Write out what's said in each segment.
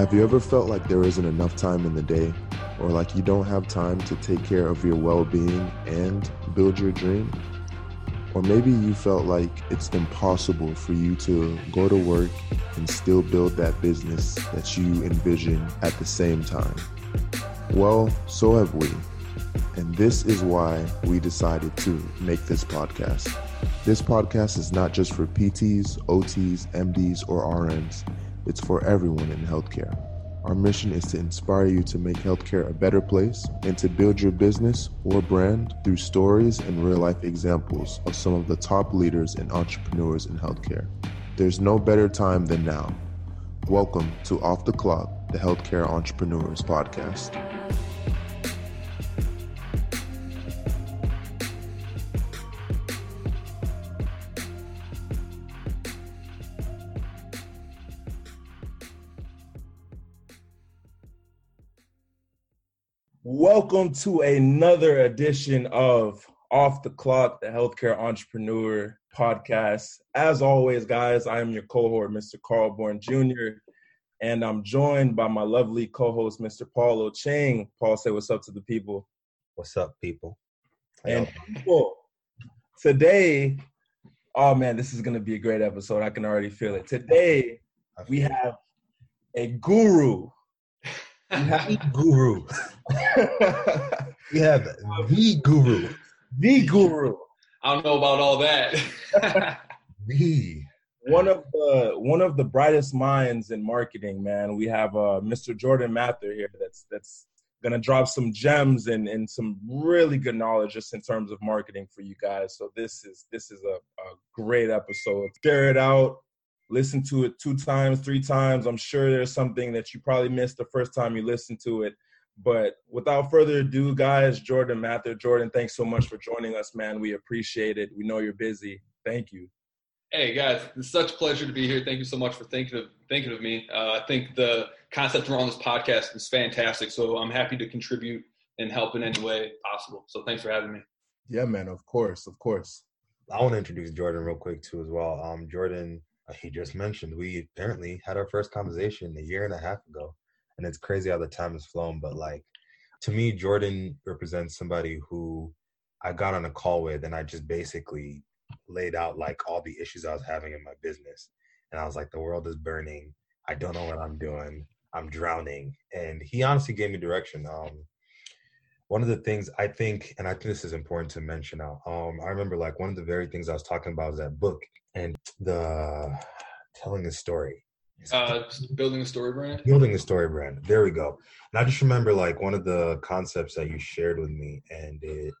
Have you ever felt like there isn't enough time in the day, or like you don't have time to take care of your well being and build your dream? Or maybe you felt like it's impossible for you to go to work and still build that business that you envision at the same time. Well, so have we. And this is why we decided to make this podcast. This podcast is not just for PTs, OTs, MDs, or RNs, it's for everyone in healthcare. Our mission is to inspire you to make healthcare a better place and to build your business or brand through stories and real life examples of some of the top leaders and entrepreneurs in healthcare. There's no better time than now. Welcome to Off the Clock, the Healthcare Entrepreneurs Podcast. Welcome to another edition of Off the Clock, the Healthcare Entrepreneur Podcast. As always, guys, I am your cohort, Mr. Carl Born Jr., and I'm joined by my lovely co-host, Mr. Paulo Chang. Paul, say what's up to the people. What's up, people? And people, today, oh man, this is gonna be a great episode. I can already feel it. Today, we have a guru the guru. we have the guru. The guru. I don't know about all that. the one of the one of the brightest minds in marketing, man. We have uh, Mr. Jordan Mather here. That's that's gonna drop some gems and, and some really good knowledge just in terms of marketing for you guys. So this is this is a, a great episode. Share it out listen to it two times, three times. I'm sure there's something that you probably missed the first time you listened to it. But without further ado, guys, Jordan Mather, Jordan, thanks so much for joining us, man. We appreciate it. We know you're busy. Thank you. Hey guys, it's such a pleasure to be here. Thank you so much for thinking of thinking of me. Uh, I think the concept around this podcast is fantastic. So I'm happy to contribute and help in any way possible. So thanks for having me. Yeah, man. Of course, of course. I want to introduce Jordan real quick too as well. Um, Jordan he just mentioned, we apparently had our first conversation a year and a half ago. And it's crazy how the time has flown. But like, to me, Jordan represents somebody who I got on a call with and I just basically laid out like all the issues I was having in my business. And I was like, the world is burning. I don't know what I'm doing. I'm drowning. And he honestly gave me direction. Um, one of the things I think, and I think this is important to mention now. Um, I remember like one of the very things I was talking about was that book and the telling a story. Uh, building a story brand. Building a story brand. There we go. And I just remember like one of the concepts that you shared with me, and it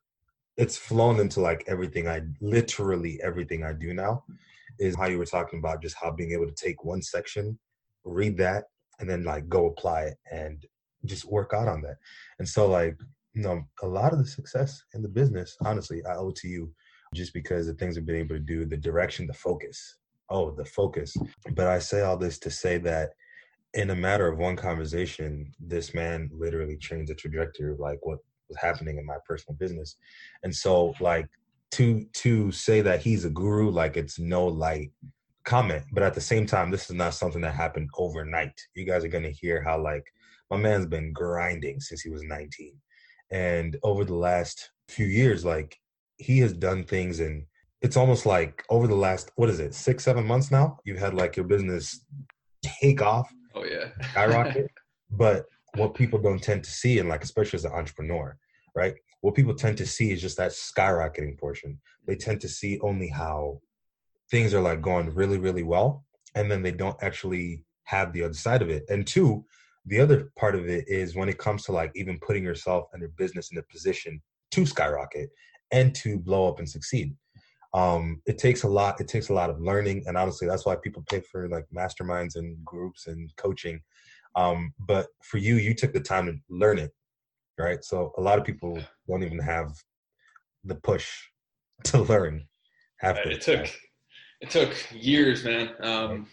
it's flown into like everything I literally everything I do now is how you were talking about just how being able to take one section, read that, and then like go apply it and just work out on that. And so like you know, a lot of the success in the business, honestly, I owe to you just because the things I've been able to do, the direction, the focus. Oh, the focus. But I say all this to say that in a matter of one conversation, this man literally changed the trajectory of like what was happening in my personal business. And so like to to say that he's a guru, like it's no light comment. But at the same time, this is not something that happened overnight. You guys are gonna hear how like my man's been grinding since he was 19 and over the last few years like he has done things and it's almost like over the last what is it six seven months now you've had like your business take off oh yeah. skyrocket. But what people don't tend to see and like especially as an entrepreneur right what people tend to see is just that skyrocketing portion. They tend to see only how things are like going really really well and then they don't actually have the other side of it. And two the other part of it is when it comes to like even putting yourself and your business in a position to skyrocket and to blow up and succeed. Um it takes a lot it takes a lot of learning and honestly that's why people pay for like masterminds and groups and coaching. Um but for you you took the time to learn it right? So a lot of people don't even have the push to learn after it took it took years man. Um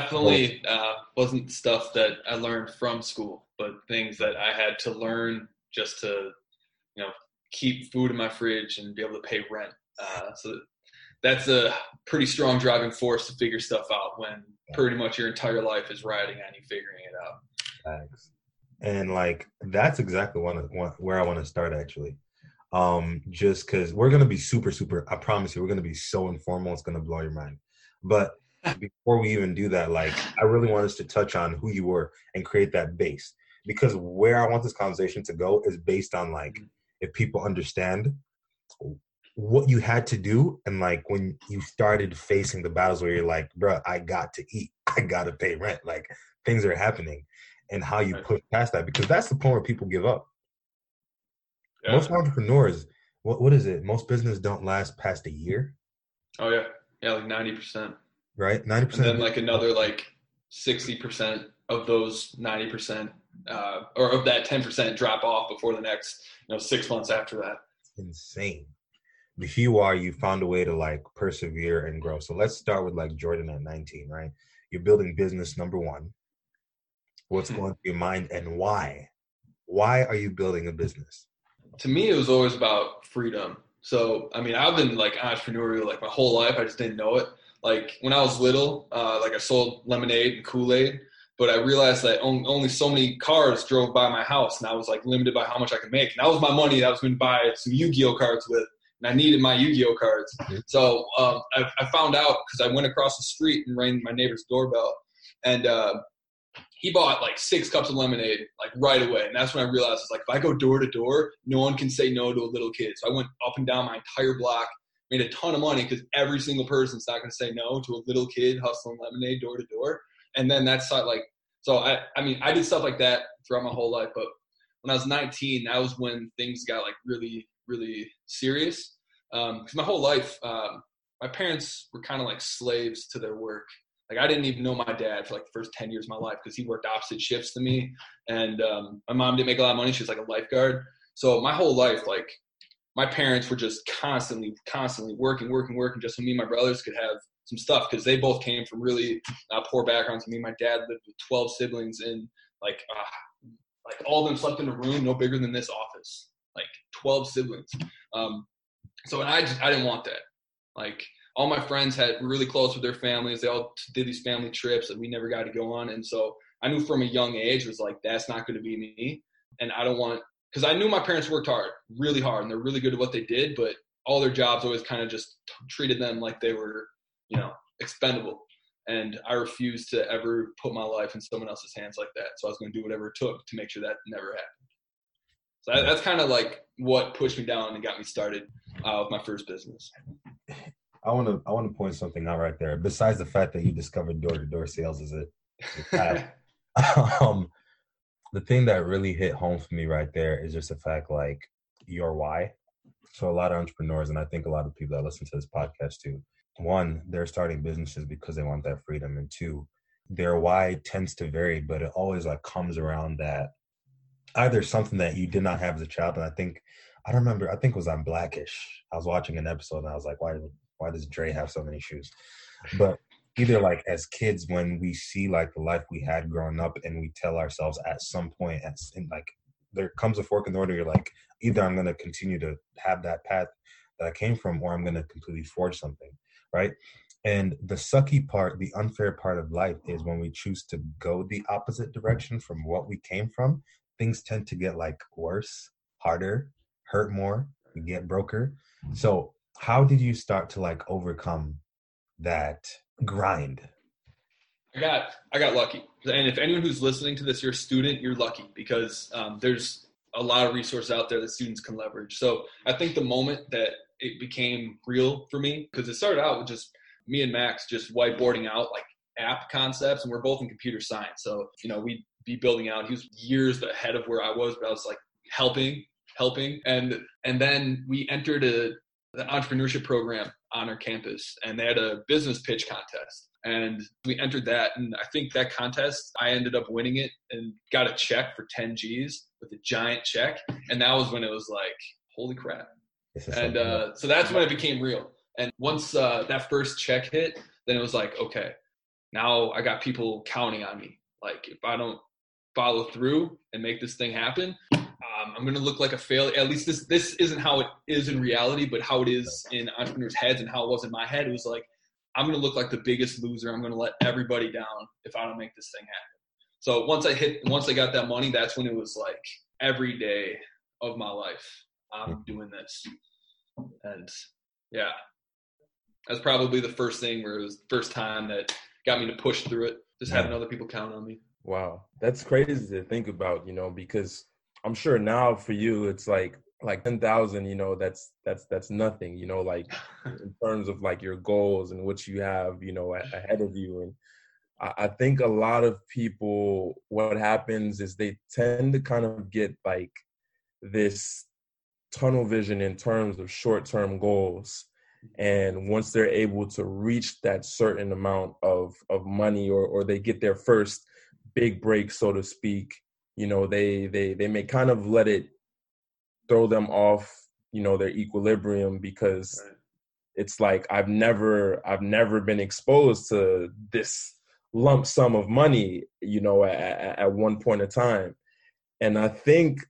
definitely uh, wasn't stuff that I learned from school, but things that I had to learn just to, you know, keep food in my fridge and be able to pay rent. Uh, so that's a pretty strong driving force to figure stuff out when pretty much your entire life is riding on you figuring it out. Thanks. And like that's exactly one, one where I want to start actually. Um, just because we're gonna be super, super. I promise you, we're gonna be so informal. It's gonna blow your mind. But before we even do that, like I really want us to touch on who you were and create that base. Because where I want this conversation to go is based on like mm-hmm. if people understand what you had to do and like when you started facing the battles where you're like, bro, I got to eat, I got to pay rent, like things are happening, and how you push past that because that's the point where people give up. Yeah. Most entrepreneurs, what what is it? Most business don't last past a year. Oh yeah, yeah, like ninety percent. Right, ninety percent. And then like another like sixty percent of those ninety percent, uh, or of that ten percent drop off before the next, you know, six months after that. insane. But here you are, you found a way to like persevere and grow. So let's start with like Jordan at 19, right? You're building business number one. What's mm-hmm. going through your mind and why? Why are you building a business? To me, it was always about freedom. So, I mean, I've been like entrepreneurial like my whole life. I just didn't know it. Like when I was little, uh, like I sold lemonade and Kool Aid, but I realized that only so many cars drove by my house, and I was like limited by how much I could make. And that was my money that I was going to buy some Yu-Gi-Oh cards with and I needed my Yu-Gi-Oh cards. Mm-hmm. So um, I, I, found out because I went across the street and rang my neighbor's doorbell, and uh, he bought like six cups of lemonade like right away. And that's when I realized it's like if I go door to door, no one can say no to a little kid. So I went up and down my entire block, made a ton of money because every single person's not going to say no to a little kid hustling lemonade door to door. And then that's like so I I mean I did stuff like that throughout my whole life, but when I was 19, that was when things got like really really serious. Because um, my whole life, um, my parents were kind of like slaves to their work. Like I didn't even know my dad for like the first ten years of my life because he worked opposite shifts to me, and um, my mom didn't make a lot of money. She was like a lifeguard. So my whole life, like my parents were just constantly, constantly working, working, working, just so me and my brothers could have some stuff because they both came from really uh, poor backgrounds. Me and my dad lived with twelve siblings, and like uh, like all of them slept in a room no bigger than this office like 12 siblings. Um, so and I just, I didn't want that. Like all my friends had really close with their families. They all did these family trips that we never got to go on. And so I knew from a young age was like, that's not going to be me. And I don't want, cause I knew my parents worked hard, really hard and they're really good at what they did, but all their jobs always kind of just treated them like they were, you know, expendable. And I refused to ever put my life in someone else's hands like that. So I was going to do whatever it took to make sure that never happened. So that, that's kind of like what pushed me down and got me started uh, with my first business. I want to I want to point something out right there. Besides the fact that you discovered door to door sales as a um, the thing that really hit home for me right there is just the fact like your why. So a lot of entrepreneurs, and I think a lot of people that listen to this podcast too, one, they're starting businesses because they want that freedom, and two, their why tends to vary, but it always like comes around that either something that you did not have as a child, and I think I don't remember. I think it was on Blackish. I was watching an episode and I was like, why why does Dre have so many shoes? But either like as kids when we see like the life we had growing up and we tell ourselves at some point as in like there comes a fork in the road you're like either i'm going to continue to have that path that i came from or i'm going to completely forge something right and the sucky part the unfair part of life is when we choose to go the opposite direction from what we came from things tend to get like worse, harder, hurt more, get broker. Mm-hmm. So how did you start to like overcome that grind? I got I got lucky, and if anyone who's listening to this, you're a student, you're lucky because um, there's a lot of resources out there that students can leverage. So I think the moment that it became real for me, because it started out with just me and Max just whiteboarding out like app concepts, and we're both in computer science. So you know we'd be building out. He was years ahead of where I was, but I was like helping, helping, and and then we entered a the entrepreneurship program on our campus, and they had a business pitch contest, and we entered that, and I think that contest I ended up winning it and got a check for 10 G's with a giant check, and that was when it was like, holy crap! And uh, so that's when it became real. And once uh, that first check hit, then it was like, okay, now I got people counting on me. Like if I don't follow through and make this thing happen, um, I'm going to look like a failure. At least this this isn't how it is in reality, but how it is in entrepreneurs' heads and how it was in my head. It was like I'm going to look like the biggest loser. I'm going to let everybody down if I don't make this thing happen. So once I hit, once I got that money, that's when it was like every day of my life, I'm doing this, and yeah, that's probably the first thing where it was the first time that got me to push through it. Just having other people count on me. Wow, that's crazy to think about, you know, because I'm sure now for you it's like like 10,000, you know, that's that's that's nothing, you know, like in terms of like your goals and what you have, you know, mm. ahead of you and I think a lot of people, what happens is they tend to kind of get like this tunnel vision in terms of short term goals. And once they're able to reach that certain amount of, of money or, or they get their first big break, so to speak, you know, they, they, they may kind of let it throw them off, you know, their equilibrium because right. it's like, I've never, I've never been exposed to this lump sum of money, you know, at, at one point in time. And I think,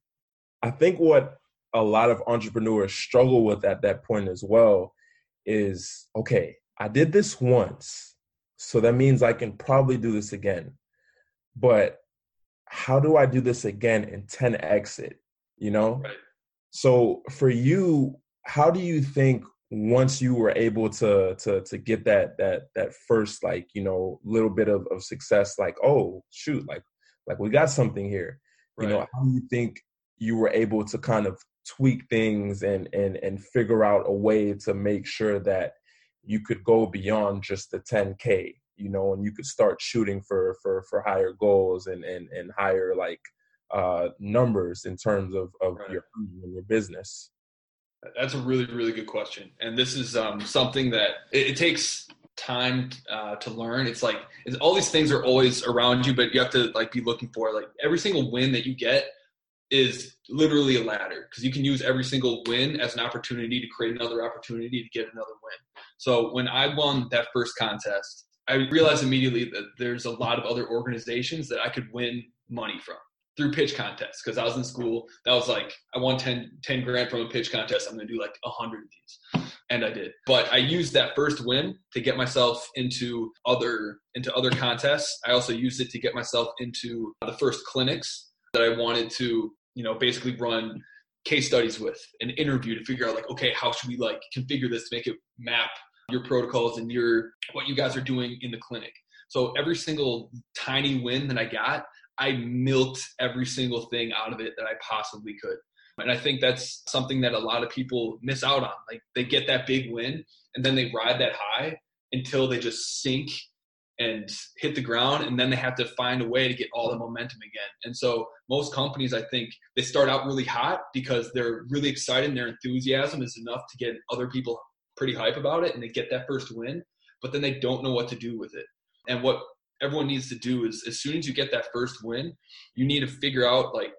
I think what a lot of entrepreneurs struggle with at that point as well is okay, I did this once, so that means I can probably do this again. But how do I do this again in 10x it? You know? Right. So for you, how do you think once you were able to to to get that that that first like you know little bit of, of success like oh shoot like like we got something here right. you know how do you think you were able to kind of tweak things and and and figure out a way to make sure that you could go beyond just the 10k you know and you could start shooting for for for higher goals and and and higher like uh numbers in terms of of right. your your business that's a really, really good question. And this is um, something that it, it takes time uh, to learn. It's like it's, all these things are always around you, but you have to like be looking for like every single win that you get is literally a ladder because you can use every single win as an opportunity to create another opportunity to get another win. So when I won that first contest, I realized immediately that there's a lot of other organizations that I could win money from through pitch contests because I was in school. That was like I won 10, 10 grand from a pitch contest. I'm gonna do like a hundred of these, and I did. But I used that first win to get myself into other into other contests. I also used it to get myself into the first clinics that I wanted to, you know, basically run case studies with an interview to figure out like, okay, how should we like configure this to make it map your protocols and your what you guys are doing in the clinic. So every single tiny win that I got, I milked every single thing out of it that I possibly could. And I think that's something that a lot of people miss out on. Like they get that big win and then they ride that high until they just sink and hit the ground and then they have to find a way to get all the momentum again. And so most companies I think they start out really hot because they're really excited and their enthusiasm is enough to get other people pretty hype about it and they get that first win, but then they don't know what to do with it. And what everyone needs to do is as soon as you get that first win, you need to figure out like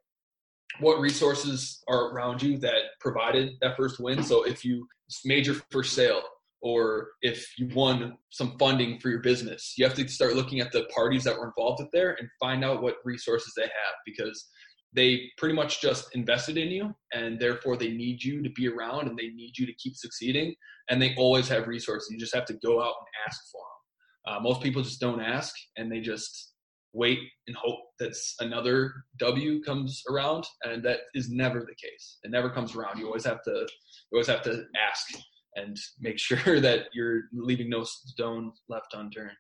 what resources are around you that provided that first win. So if you made your first sale or if you won some funding for your business, you have to start looking at the parties that were involved with there and find out what resources they have because they pretty much just invested in you and therefore they need you to be around and they need you to keep succeeding and they always have resources. You just have to go out and ask for them. Uh, most people just don't ask and they just wait and hope that another W comes around, and that is never the case. It never comes around. You always have to, you always have to ask and make sure that you're leaving no stone left unturned.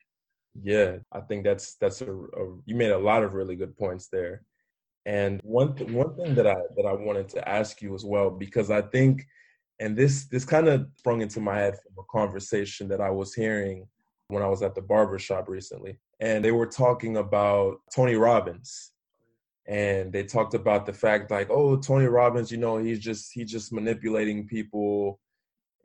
Yeah, I think that's that's a, a you made a lot of really good points there. And one th- one thing that I that I wanted to ask you as well because I think, and this this kind of sprung into my head from a conversation that I was hearing when I was at the barber shop recently, and they were talking about Tony Robbins, and they talked about the fact like, oh, Tony Robbins, you know, he's just he's just manipulating people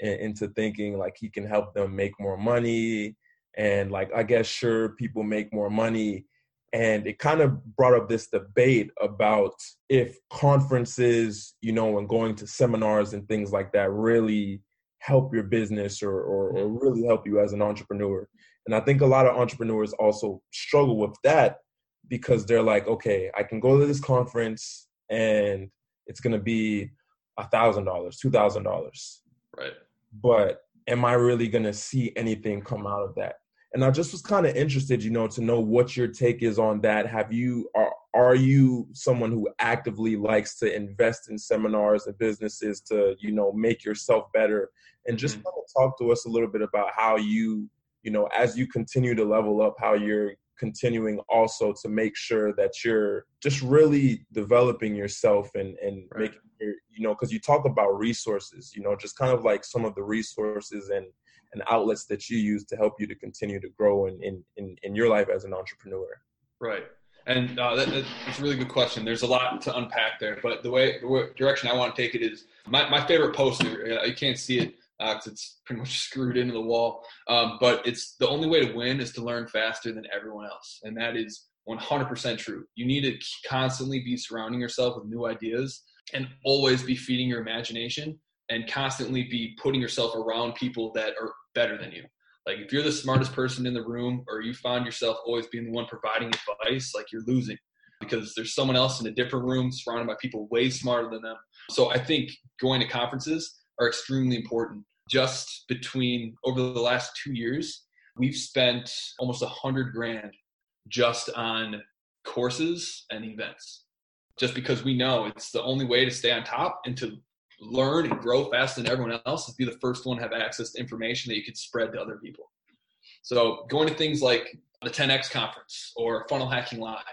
into thinking like he can help them make more money, and like I guess sure people make more money. And it kind of brought up this debate about if conferences, you know, and going to seminars and things like that really help your business or, or, or mm-hmm. really help you as an entrepreneur. And I think a lot of entrepreneurs also struggle with that because they're like, okay, I can go to this conference and it's going to be a thousand dollars, two thousand dollars. Right. But am I really going to see anything come out of that? And I just was kind of interested, you know, to know what your take is on that. Have you are are you someone who actively likes to invest in seminars and businesses to, you know, make yourself better? And just mm-hmm. kind of talk to us a little bit about how you, you know, as you continue to level up, how you're continuing also to make sure that you're just really developing yourself and and right. making your, you know, because you talk about resources, you know, just kind of like some of the resources and and outlets that you use to help you to continue to grow in in in, in your life as an entrepreneur. Right. And uh, that, that's a really good question. There's a lot to unpack there, but the way, the direction I want to take it is my, my favorite poster. Uh, you can't see it because uh, it's pretty much screwed into the wall. Um, but it's the only way to win is to learn faster than everyone else, and that is 100% true. You need to constantly be surrounding yourself with new ideas and always be feeding your imagination and constantly be putting yourself around people that are better than you. Like if you're the smartest person in the room or you find yourself always being the one providing advice, like you're losing because there's someone else in a different room surrounded by people way smarter than them. So I think going to conferences are extremely important. Just between over the last two years, we've spent almost a hundred grand just on courses and events. Just because we know it's the only way to stay on top and to learn and grow faster than everyone else is be the first one to have access to information that you could spread to other people. So going to things like the 10x conference or funnel hacking live,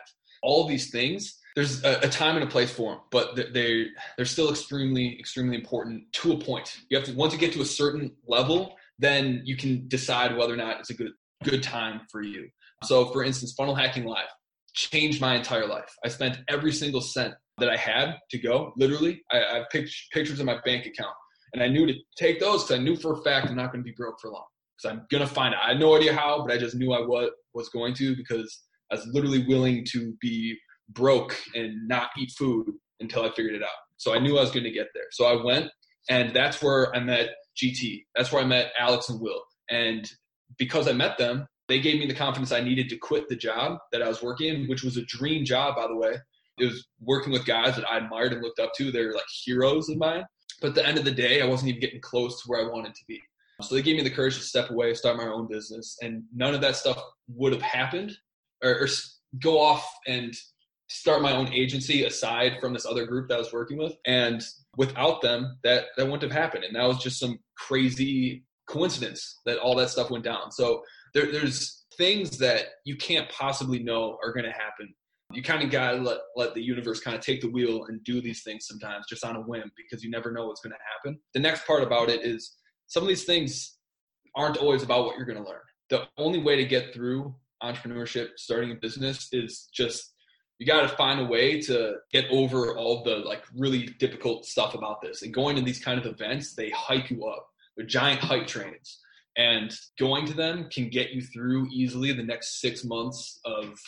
all these things, there's a, a time and a place for them, but they they're still extremely extremely important to a point. You have to once you get to a certain level, then you can decide whether or not it's a good good time for you. So for instance, funnel hacking live changed my entire life. I spent every single cent that I had to go. Literally, I, I picked pictures of my bank account, and I knew to take those because I knew for a fact I'm not going to be broke for long. Because I'm gonna find out. I had no idea how, but I just knew I was was going to because I was literally willing to be broke and not eat food until I figured it out. So I knew I was going to get there. So I went, and that's where I met GT. That's where I met Alex and Will. And because I met them, they gave me the confidence I needed to quit the job that I was working, which was a dream job, by the way it was working with guys that I admired and looked up to. They're like heroes of mine. But at the end of the day, I wasn't even getting close to where I wanted to be. So they gave me the courage to step away, start my own business, and none of that stuff would have happened, or, or go off and start my own agency aside from this other group that I was working with. And without them, that that wouldn't have happened. And that was just some crazy coincidence that all that stuff went down. So there, there's things that you can't possibly know are going to happen you kind of got to let, let the universe kind of take the wheel and do these things sometimes just on a whim because you never know what's going to happen. The next part about it is some of these things aren't always about what you're going to learn. The only way to get through entrepreneurship, starting a business is just you got to find a way to get over all the like really difficult stuff about this. And going to these kind of events, they hype you up. They're giant hype trains. And going to them can get you through easily the next six months of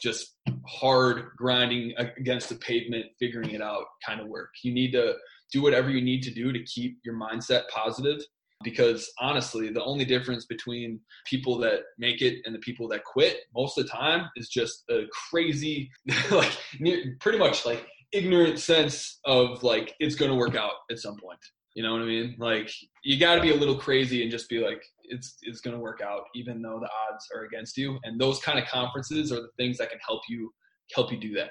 just hard grinding against the pavement, figuring it out kind of work. You need to do whatever you need to do to keep your mindset positive because honestly, the only difference between people that make it and the people that quit most of the time is just a crazy, like pretty much like ignorant sense of like it's going to work out at some point. You know what I mean? Like you got to be a little crazy and just be like, it's it's going to work out, even though the odds are against you. And those kind of conferences are the things that can help you help you do that.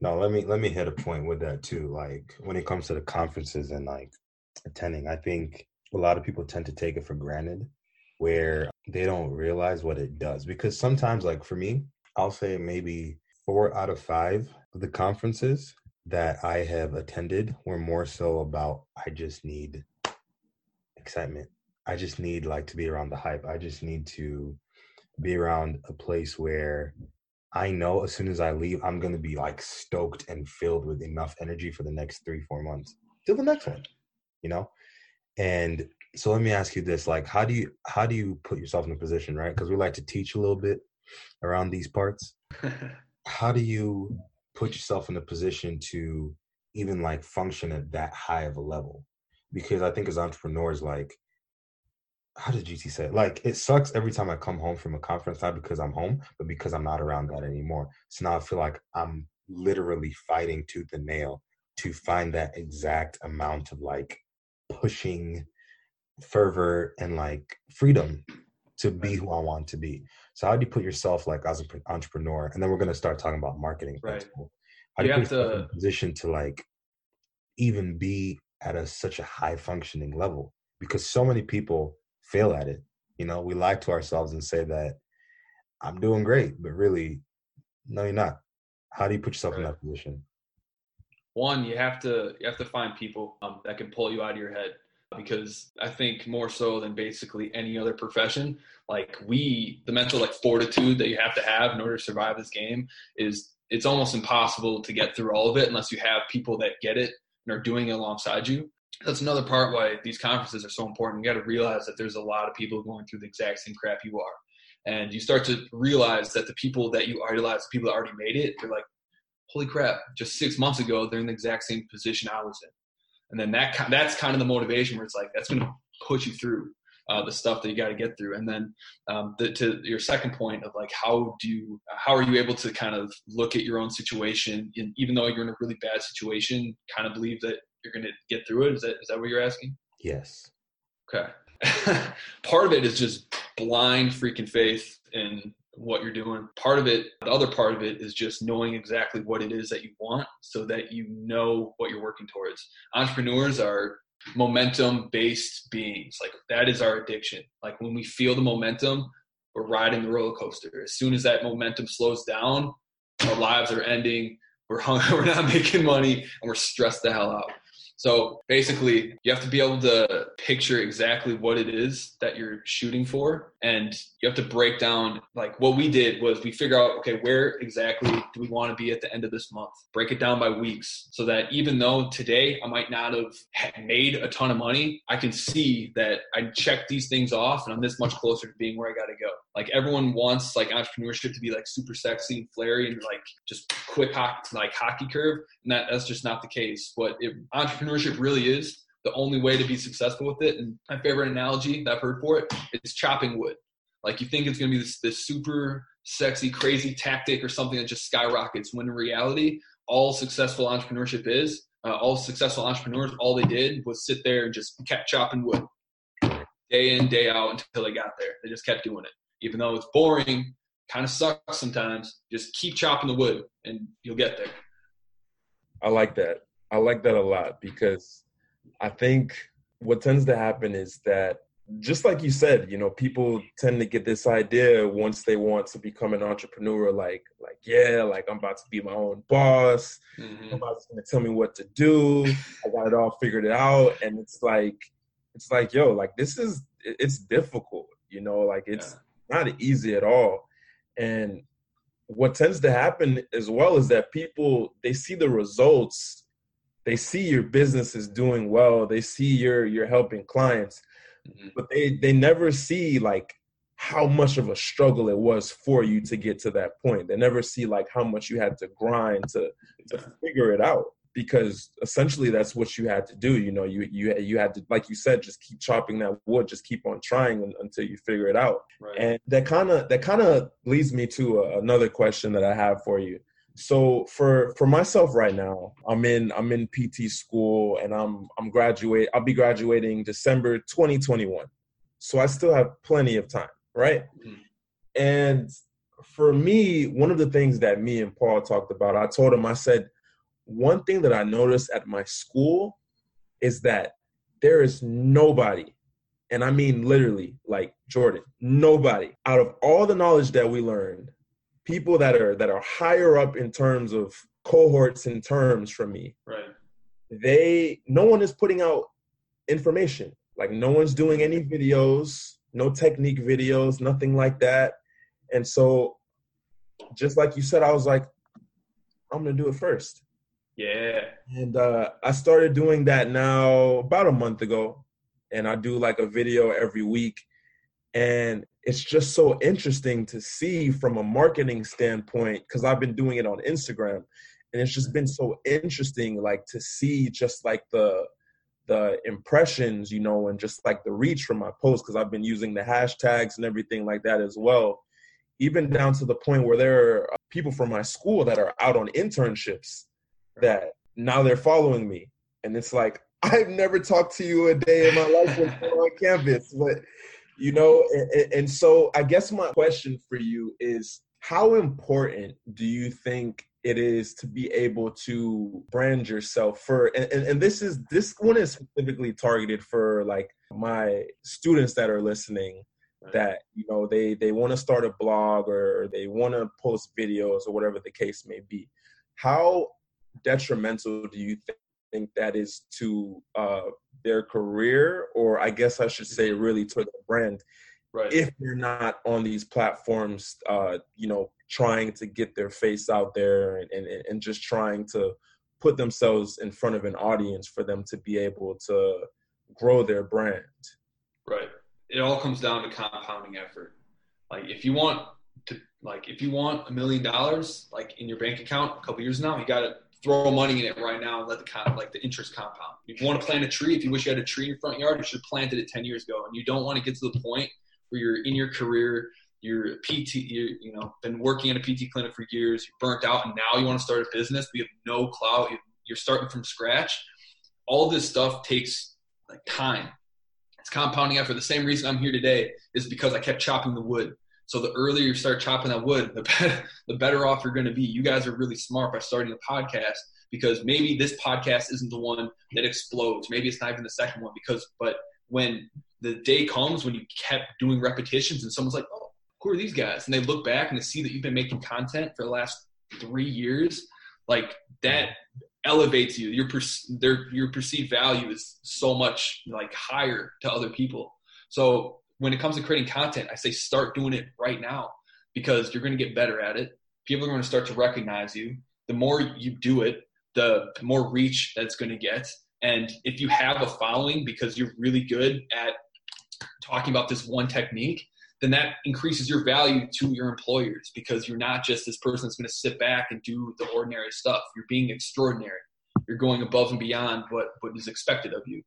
No, let me let me hit a point with that too. Like when it comes to the conferences and like attending, I think a lot of people tend to take it for granted, where they don't realize what it does. Because sometimes, like for me, I'll say maybe four out of five of the conferences that I have attended were more so about I just need excitement. I just need like to be around the hype. I just need to be around a place where I know as soon as I leave, I'm gonna be like stoked and filled with enough energy for the next three, four months till the next one, you know. And so let me ask you this: like, how do you how do you put yourself in a position, right? Because we like to teach a little bit around these parts. how do you put yourself in a position to even like function at that high of a level because i think as entrepreneurs like how did GT say it? Like it sucks every time I come home from a conference, not because I'm home, but because I'm not around that anymore. So now I feel like I'm literally fighting tooth and nail to find that exact amount of like pushing fervor and like freedom to be who I want to be. So how do you put yourself like as an entrepreneur? And then we're gonna start talking about marketing. Right. How do you, You put have yourself in to- a position to like even be at a such a high functioning level? Because so many people fail at it. You know, we lie to ourselves and say that I'm doing great, but really, no, you're not. How do you put yourself in that position? one you have to you have to find people um, that can pull you out of your head because i think more so than basically any other profession like we the mental like fortitude that you have to have in order to survive this game is it's almost impossible to get through all of it unless you have people that get it and are doing it alongside you that's another part why these conferences are so important you got to realize that there's a lot of people going through the exact same crap you are and you start to realize that the people that you idolize the people that already made it they're like holy crap, just six months ago, they're in the exact same position I was in. And then that that's kind of the motivation where it's like, that's going to push you through uh, the stuff that you got to get through. And then um, the, to your second point of like, how do you, how are you able to kind of look at your own situation, even though you're in a really bad situation, kind of believe that you're going to get through it? Is that, is that what you're asking? Yes. Okay. Part of it is just blind freaking faith in what you're doing. Part of it, the other part of it is just knowing exactly what it is that you want so that you know what you're working towards. Entrepreneurs are momentum based beings. Like that is our addiction. Like when we feel the momentum, we're riding the roller coaster. As soon as that momentum slows down, our lives are ending. We're hung, we're not making money and we're stressed the hell out. So basically, you have to be able to picture exactly what it is that you're shooting for. And you have to break down, like what we did was we figure out, okay, where exactly do we want to be at the end of this month? Break it down by weeks so that even though today I might not have made a ton of money, I can see that I checked these things off and I'm this much closer to being where I got to go. Like everyone wants like entrepreneurship to be like super sexy and flary and like just quick like hockey curve. And that, that's just not the case. What it, entrepreneurship really is, the only way to be successful with it, and my favorite analogy that I've heard for it is chopping wood. Like you think it's going to be this, this super sexy, crazy tactic or something that just skyrockets. When in reality, all successful entrepreneurship is, uh, all successful entrepreneurs, all they did was sit there and just kept chopping wood day in, day out until they got there. They just kept doing it. Even though it's boring, kind of sucks sometimes, just keep chopping the wood and you'll get there. I like that. I like that a lot because I think what tends to happen is that just like you said, you know, people tend to get this idea once they want to become an entrepreneur, like, like, yeah, like I'm about to be my own boss. Mhm. Nobody's gonna tell me what to do. I got it all figured out. And it's like, it's like, yo, like this is it's difficult, you know, like it's not easy at all. And what tends to happen as well is that people they see the results, they see your business is doing well, they see you're you're helping clients, Mhm. but they they never see like how much of a struggle it was for you to get to that point. They never see like how much you had to grind to to figure it out because essentially that's what you had to do. You know, you you you had to like you said, just keep chopping that wood, just keep on trying until you figure it out. Right. And that kind of that kind of leads me to a, another question that I have for you. So for for myself right now, I'm in I'm in PT school and I'm I'm graduate. I'll be graduating December 2021. So I still have plenty of time, right? Mhm. And for me, one of the things that me and Paul talked about, I told him I said one thing that I noticed at my school is that there is nobody and I mean literally, like Jordan, nobody out of all the knowledge that we learned, people that are that are higher up in terms of cohorts and terms from me, right. they no one is putting out information. Like no one's doing any videos, no technique videos, nothing like that. And so just like you said, I was like, I'm gonna do it first. Yeah. And uh, I started doing that now about a month ago. And I do like a video every week. And it's just so interesting to see from a marketing standpoint, because I've been doing it on Instagram. And it's just been mm-hmm. so interesting, like to see just like the the impressions, you know, and just like the reach from my posts, because I've been using the hashtags and everything like that as well. Even down to the point where there are people from my school that are out on internships that now they're following me. And it's like, I've never talked to you a day in my life on campus, but you know, and, and so I guess my question for you is how important do you think it is to be able to brand yourself for and, and, and, this is this one is specifically targeted for like my students that are listening that you know they they want to start a blog or they want to post videos or whatever the case may be. How detrimental do you think that is to uh, their career or i guess i should say really to the brand right. if they're not on these platforms uh, you know trying to get their face out there and, and, and just trying to put themselves in front of an audience for them to be able to grow their brand right it all comes down to compounding effort. Like if you want to, like if you want a million dollars, like in your bank account a couple years now, you got to throw money in it right now and let the comp, like the interest compound. If you want to plant a tree, if you wish you had a tree in your front yard, you should have planted it ten years ago. And you don't want to get to the point where you're in your career, you're PT, you you know, been working in a PT clinic for years, you're burnt out, and now you want to start a business, you have no clout, you're starting from scratch. All this stuff takes like time it's compounding effort. The same reason I'm here today is because I kept chopping the wood. So the earlier you start chopping that wood, the better, the better off you're going to be. You guys are really smart by starting a podcast because maybe this podcast isn't the one that explodes. Maybe it's not even the second one because, but when the day comes when you kept doing repetitions and someone's like, oh, who are these guys? And they look back and they see that you've been making content for the last three years, like that elevates you. Your per, their, your perceived value is so much like higher to other people. So when it comes to creating content, I say start doing it right now because you're going to get better at it. People are going to start to recognize you. The more you do it, the more reach that's going to get. And if you have a following because you're really good at talking about this one technique, then that increases your value to your employers because you're not just this person that's going to sit back and do the ordinary stuff. You're being extraordinary. You're going above and beyond what, what is expected of you.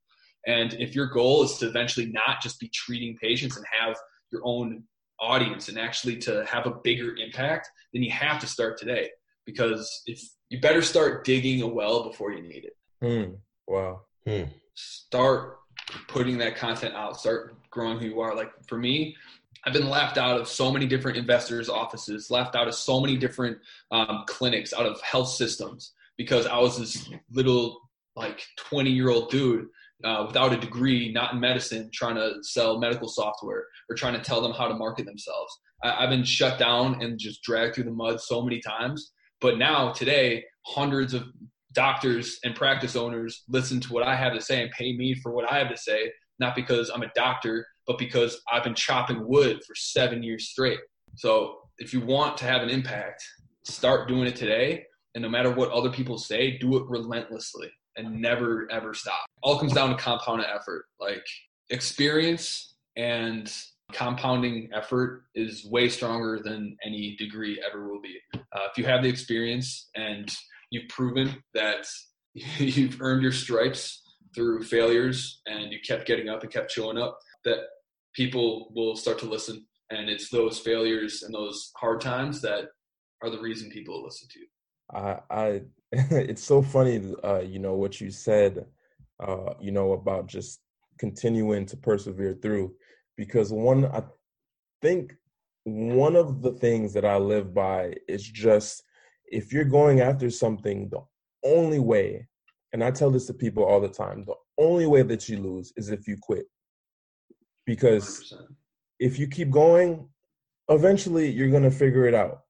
And if your goal is to eventually not just be treating patients and have your own audience and actually to have a bigger impact, then you have to start today because if you better start digging a well before you need it. Hmm. Wow. Hmm. Start putting that content out. Start growing who you are. Like for me, I've been laughed out of so many different investors' offices, laughed out of so many different um, clinics, out of health systems because I was this little like 20 year old dude uh, without a degree, not in medicine, trying to sell medical software or trying to tell them how to market themselves. I, have been shut down and just dragged through the mud so many times. But now, today, hundreds of doctors and practice owners listen to what I have to say and pay me for what I have to say, not because I'm a doctor, but because I've been chopping wood for seven years straight. So if you want to have an impact, start doing it today. And no matter what other people say, do it relentlessly and never ever stop. All comes down to compounded effort. Like experience and compounding effort is way stronger than any degree ever will be. Uh, if you have the experience and you've proven that you've earned your stripes through failures and you kept getting up and kept showing up, that people will start to listen. And it's those failures and those hard times that are the reason people listen to you. I, I it's so funny, uh, you know, what you said, uh, you know, about just continuing to persevere through, because one, I think one of the things that I live by is just if you're going after something, the only way, and I tell this to people all the time, the only way that you lose is if you quit because 100%. if you keep going, eventually you're going to figure it out.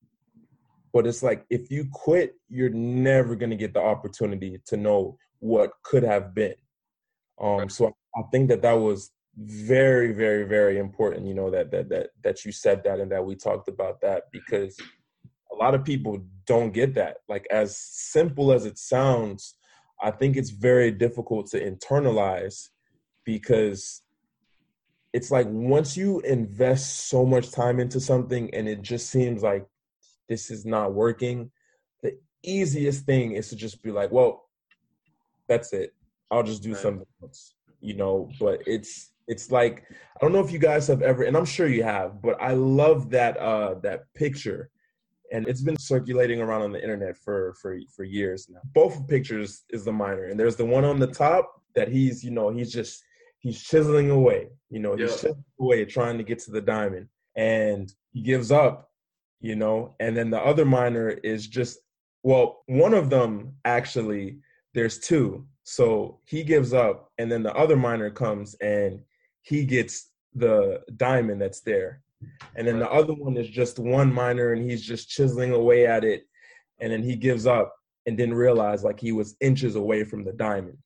But it's like if you quit, you're never going to get the opportunity to know what could have been. Um, so I think that that was very, very, very important. You know that that that that you said that and that we talked about that because a lot of people don't get that. Like as simple as it sounds, I think it's very difficult to internalize because it's like once you invest so much time into something and it just seems like this is not working, the easiest thing is to just be like, well, that's it. I'll just do right. something else. You know, but it's it's like I don't know if you guys have ever and I'm sure you have, but I love that uh that picture and it's been circulating around on the internet for for for years now. Both pictures is the miner, and there's the one on the top that he's you know he's just he's chiseling away, you know, he's chiseling away trying to get to the diamond, and he gives up, you know, and then the other miner is just well, one of them actually there's two, so he gives up, and then the other miner comes and he gets the diamond that's there. And then the other one is just one miner and he's just chiseling away at it and then he gives up and didn't realize like he was inches away from the diamond.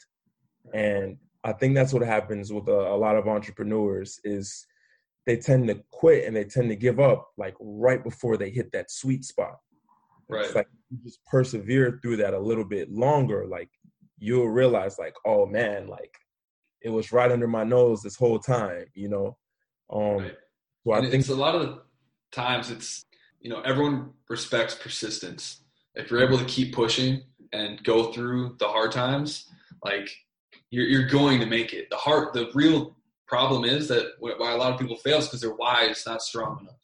And i think that's what happens with a, a lot of entrepreneurs is they tend to quit and they tend to give up like right before they hit that sweet spot. Right. it's like you just persevere through that a little bit longer like you'll realize like oh man like it was right under my nose this whole time you know? Um Right. so i and think it's a lot of the times it's you know everyone respects persistence. If you're able to keep pushing and go through the hard times like you're, you're going to make it. The hard the real problem is that why a lot of people fail is because their why is not strong enough.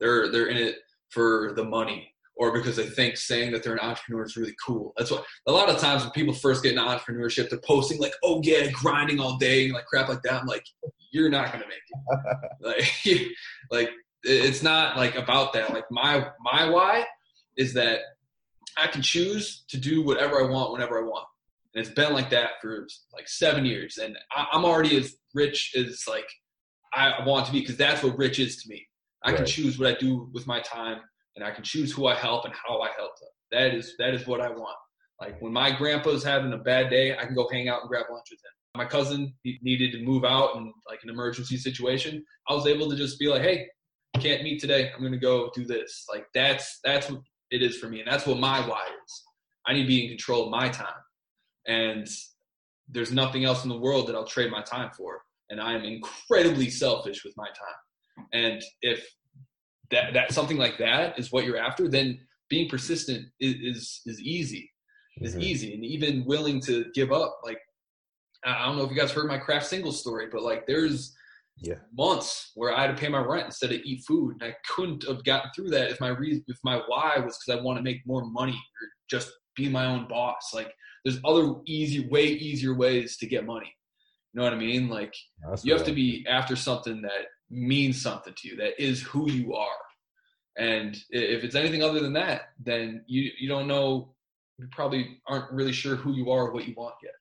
They're they're in it for the money or because they think saying that they're an entrepreneur is really cool. That's what a lot of times when people first get into entrepreneurship they're posting like oh yeah grinding all day and like crap like that. I'm like you're not gonna make it. Like like it's not like about that. Like my my why is that i can choose to do whatever i want whenever i want. And it's been like that for like seven years. And I, i'm already as rich as like i want to be because that's what rich is to me. I can choose what i do with my time and i can choose who i help and how i help them. That is that is what i want. Like when my grandpa's having a bad day i can go hang out and grab lunch with him. My cousin he needed to move out in like an emergency situation. I was able to just be like hey can't meet today. I'm gonna go do this. Like that's that's what it is for me and that's what my why is. I need to be in control of my time. And there's nothing else in the world that i'll trade my time for. And i am incredibly selfish with my time. And if that that something like that is what you're after then being persistent is is, is easy. Is Mhm. easy. And even willing to give up like I I don't know if you guys heard my craft single story, but like there's Yeah. months where I had to pay my rent instead of eat food, and I couldn't have gotten through that if my reason, if my why was because I want to make more money or just be my own boss. Like there's other easy, way easier ways to get money. You know what I mean? Like That's you have to be after something that means something to you, that is who you are. And if it's anything other than that, then you you don't know, you probably aren't really sure who you are or what you want yet.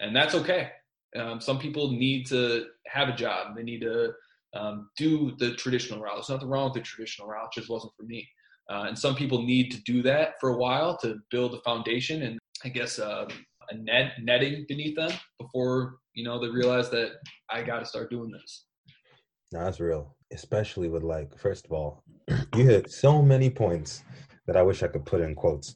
And that's okay. Um, some people need to have a job. They need to um, do the traditional route. There's nothing wrong with the traditional route. It just wasn't for me. Uh, and some people need to do that for a while to build a foundation and I guess uh, a net netting beneath them before you know they realize that I got to start doing this. No, that's real. Especially with like, first of all, you hit so many points that I wish I could put in quotes.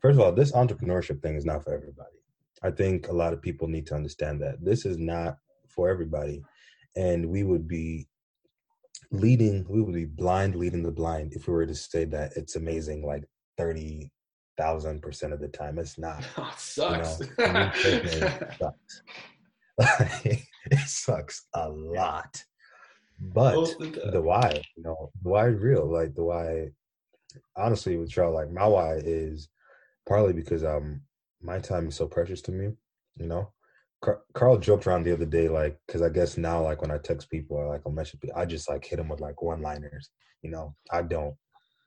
First of all, this entrepreneurship thing is not for everybody. I think a lot of people need to understand that this is not for everybody. And we would be leading, we would be blind leading the blind if we were to say that it's amazing like 30,000% of the time. It's not. Oh, it sucks. You know, it sucks. It sucks a lot. But the why, you know, the why is real. Like the why, honestly, with y'all, like my why is partly because um my time is so precious to me. You know, Carl joked around the other day, like, because I guess now, like when I text people or like I'll message people, I just like hit them with like one liners. You know, I don't.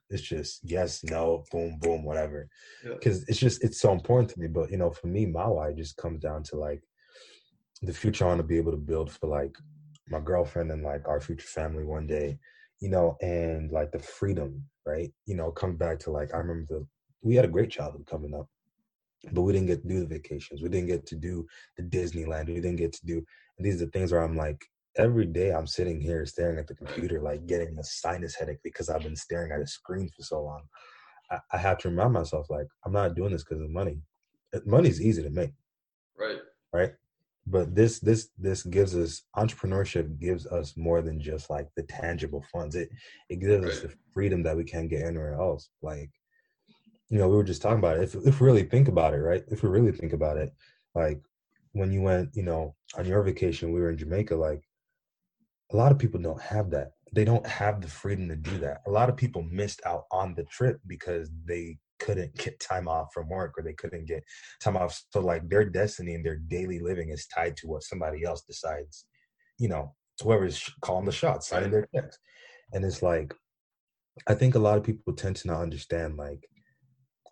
It's just yes, no, boom, boom, whatever. Yeah. Because it's just it's so important to me. But you know, for me, my why just comes down to like the future I want to be able to build for like my girlfriend and like our future family one day, you know, and like the freedom, right? You know, come back to like I remember the we had a great childhood coming up, but we didn't get to do the vacations. We didn't get to do the Disneyland. We didn't get to do these are the things where I'm like every day I'm sitting here staring at the computer, like getting a sinus headache because I've been staring at a screen for so long. I, I have to remind myself like I'm not doing this because of money. Uh, Money's easy to make right. right but this this this gives us entrepreneurship gives us more than just like the tangible funds it it gives us the freedom that we can't get anywhere else like you know we were just talking about it if, if we really think about it right if we really think about it like when you went you know on your vacation we were in jamaica like a lot of people don't have that they don't have the freedom to do that. A lot of people missed out on the trip because they couldn't get time off from work or they couldn't get time off. So like their destiny and their daily living is tied to what somebody else decides, you know, whoever's calling the shots, signing their checks. And it's like, I think a lot of people tend to not understand like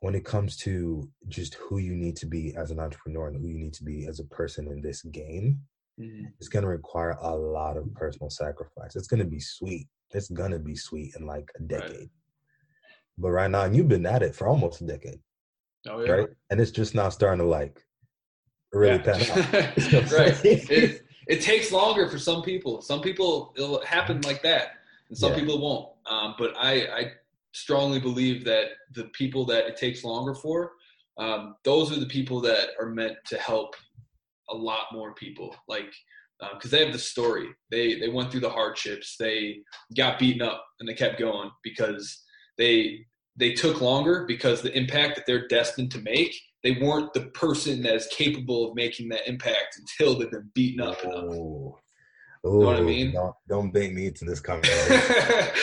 when it comes to just who you need to be as an entrepreneur and who you need to be as a person in this game, mm-hmm. it's going to require a lot of personal sacrifice. It's going to be sweet. It's going to be sweet in like a decade. Right. But right now, and you've been at it for almost a decade. Oh, yeah. Right. And it's just now starting to like really yeah. pan out. right. It, it takes longer for some people. Some people, it'll happen like that, and some yeah. people won't. Um, but I, I strongly believe that the people that it takes longer for, um, those are the people that are meant to help a lot more people. Like, because uh, they have the story. They they went through the hardships. They got beaten up and they kept going because they they took longer because the impact that they're destined to make they weren't the person that is capable of making that impact until they've been beaten up enough. Ooh. Know what I mean? Don't, don't bait me into this conversation.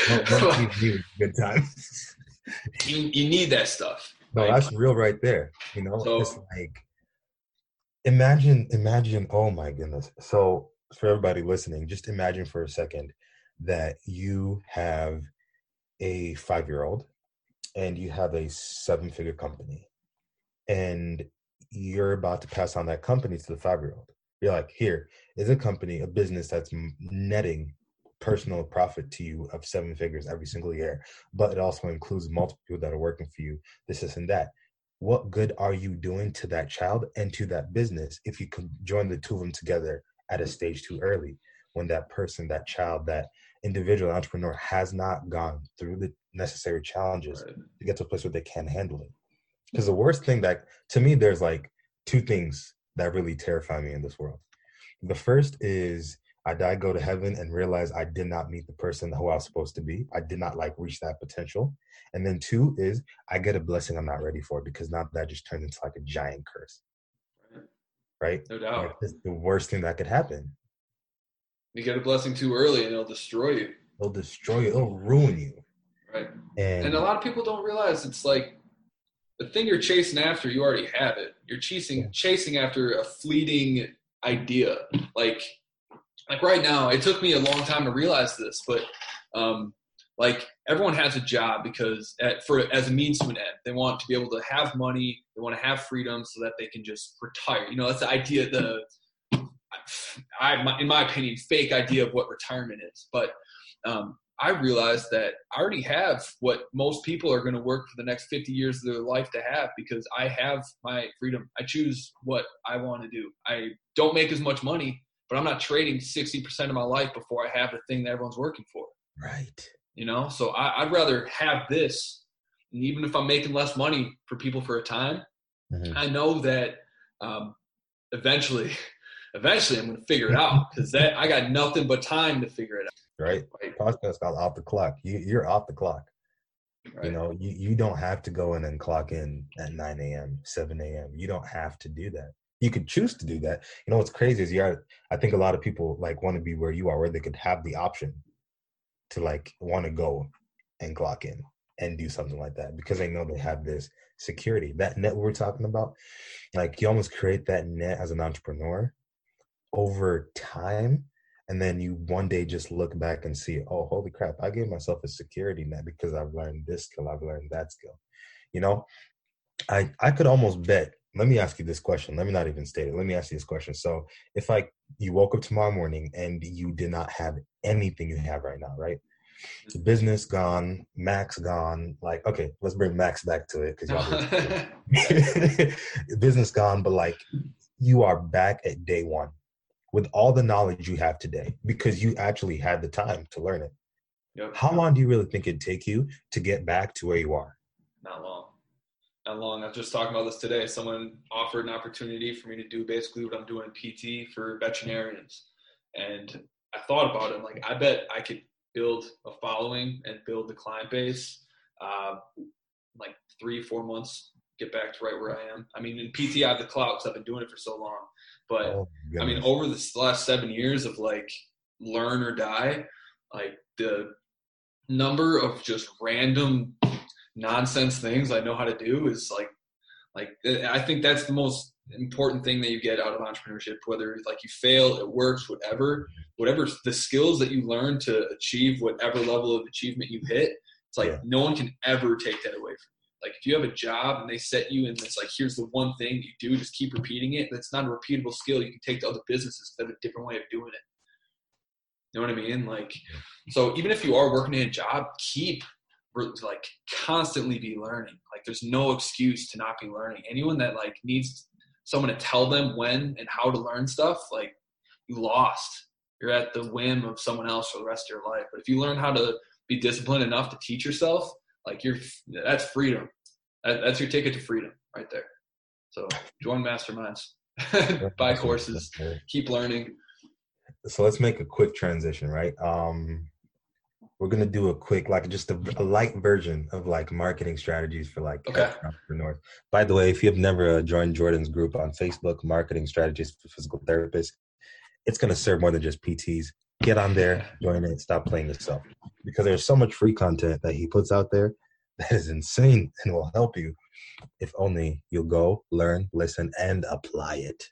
don't, don't keep me good times. you, you need that stuff. No, right? that's real right there. You know, so, it's like imagine, imagine. Oh my goodness! So for everybody listening, just imagine for a second that you have a five-year-old and you have a seven-figure company and you're about to pass on that company to the five year old. You're like, here is a company, a business that's netting personal profit to you of seven figures every single year, but it also includes multiple people that are working for you, this, this, and that. What good are you doing to that child and to that business if you could join the two of them together at a stage too early when that person, that child, that individual entrepreneur has not gone through the necessary challenges right. to get to a place where they can handle it? Because the worst thing that, to me, there's like two things that really terrify me in this world. The first is I die, go to heaven, and realize I did not meet the person who I was supposed to be. I did not like reach that potential. And then two is I get a blessing I'm not ready for because now that just turns into like a giant curse. Right? No doubt. Like, it's the worst thing that could happen. You get a blessing too early and it'll destroy you. It'll destroy you. It'll ruin you. Right. And, and a lot of people don't realize it's like the thing you're chasing after, you already have it. You're chasing chasing after a fleeting idea. Like like right now, it took me a long time to realize this, but um, like everyone has a job because at, for as a means to an end, they want to be able to have money, they want to have freedom, so that they can just retire. You know, that's the idea. The I, in my opinion, fake idea of what retirement is. But um, I realized that I already have what most people are going to work for the next 50 years of their life to have because I have my freedom. I choose what I want to do. I don't make as much money, but I'm not trading 60% of my life before I have the thing that everyone's working for. Right. You know, so I, would rather have this. And even if I'm making less money for people for a time, mm-hmm. I know that um, eventually, eventually I'm going to figure it out because that I got nothing but time to figure it out right? right. Podcast called off the clock. You, you're off the clock. Right. You know, you, you don't have to go in and clock in at 9 a.m., 7 a.m. You don't have to do that. You could choose to do that. You know, what's crazy is you are, I think a lot of people like want to be where you are, where they could have the option to like want to go and clock in and do something like that because they know they have this security. That net we're talking about, like you almost create that net as an entrepreneur over time and then you one day just look back and see oh holy crap i gave myself a security net because i've learned this skill i've learned that skill. You know? I i could almost bet let me ask you this question let me not even state it let me ask you this question. So if like you woke up tomorrow morning and you did not have anything you have right now right? The mm-hmm. business gone max gone like okay let's bring max back to it because y'all business gone but like you are back at day one with all the knowledge you have today because you actually had the time to learn it. Yep. How long do you really think it'd take you to get back to where you are? Not long. Not long. I was just talking about this today. Someone offered an opportunity for me to do basically what I'm doing in PT for veterinarians. And I thought about it. I'm like, I bet I could build a following and build the client base uh, like three, four months, get back to right where I am. I mean, in PT, I have the clout because I've been doing it for so long. But oh, I mean, over the last seven years of like learn or die, like the number of just random nonsense things I know how to do is like like eh, I think that's the most important thing that you get out of entrepreneurship whether like you fail it works whatever whatever the skills that you learn to achieve whatever level of achievement you hit it's like Yeah. no one can ever take that away from you like if you have a job and they set you and it's like here's the one thing you do just keep repeating it that's not a repeatable skill you can take to other businesses that have a different way of doing it. You know what i mean? Like so even if you are working in a job keep like constantly be learning. Like there's no excuse to not be learning. Anyone that like needs someone to tell them when and how to learn stuff like you lost. You're at the whim of someone else for the rest of your life. But if you learn how to be disciplined enough to teach yourself like you're that's freedom. That, that's your ticket to freedom right there. So join masterminds. Buy courses. Keep learning. So let's make a quick transition right? Um we're gonna do a quick like just a, a light version of like marketing strategies for like Okay. entrepreneurs. By the way if you have never uh, joined jordan's group on facebook marketing strategies for physical therapists it's gonna serve more than just pts get on there join it stop playing yourself because there's so much free content that he puts out there that is insane and will help you if only you'll go learn listen and apply it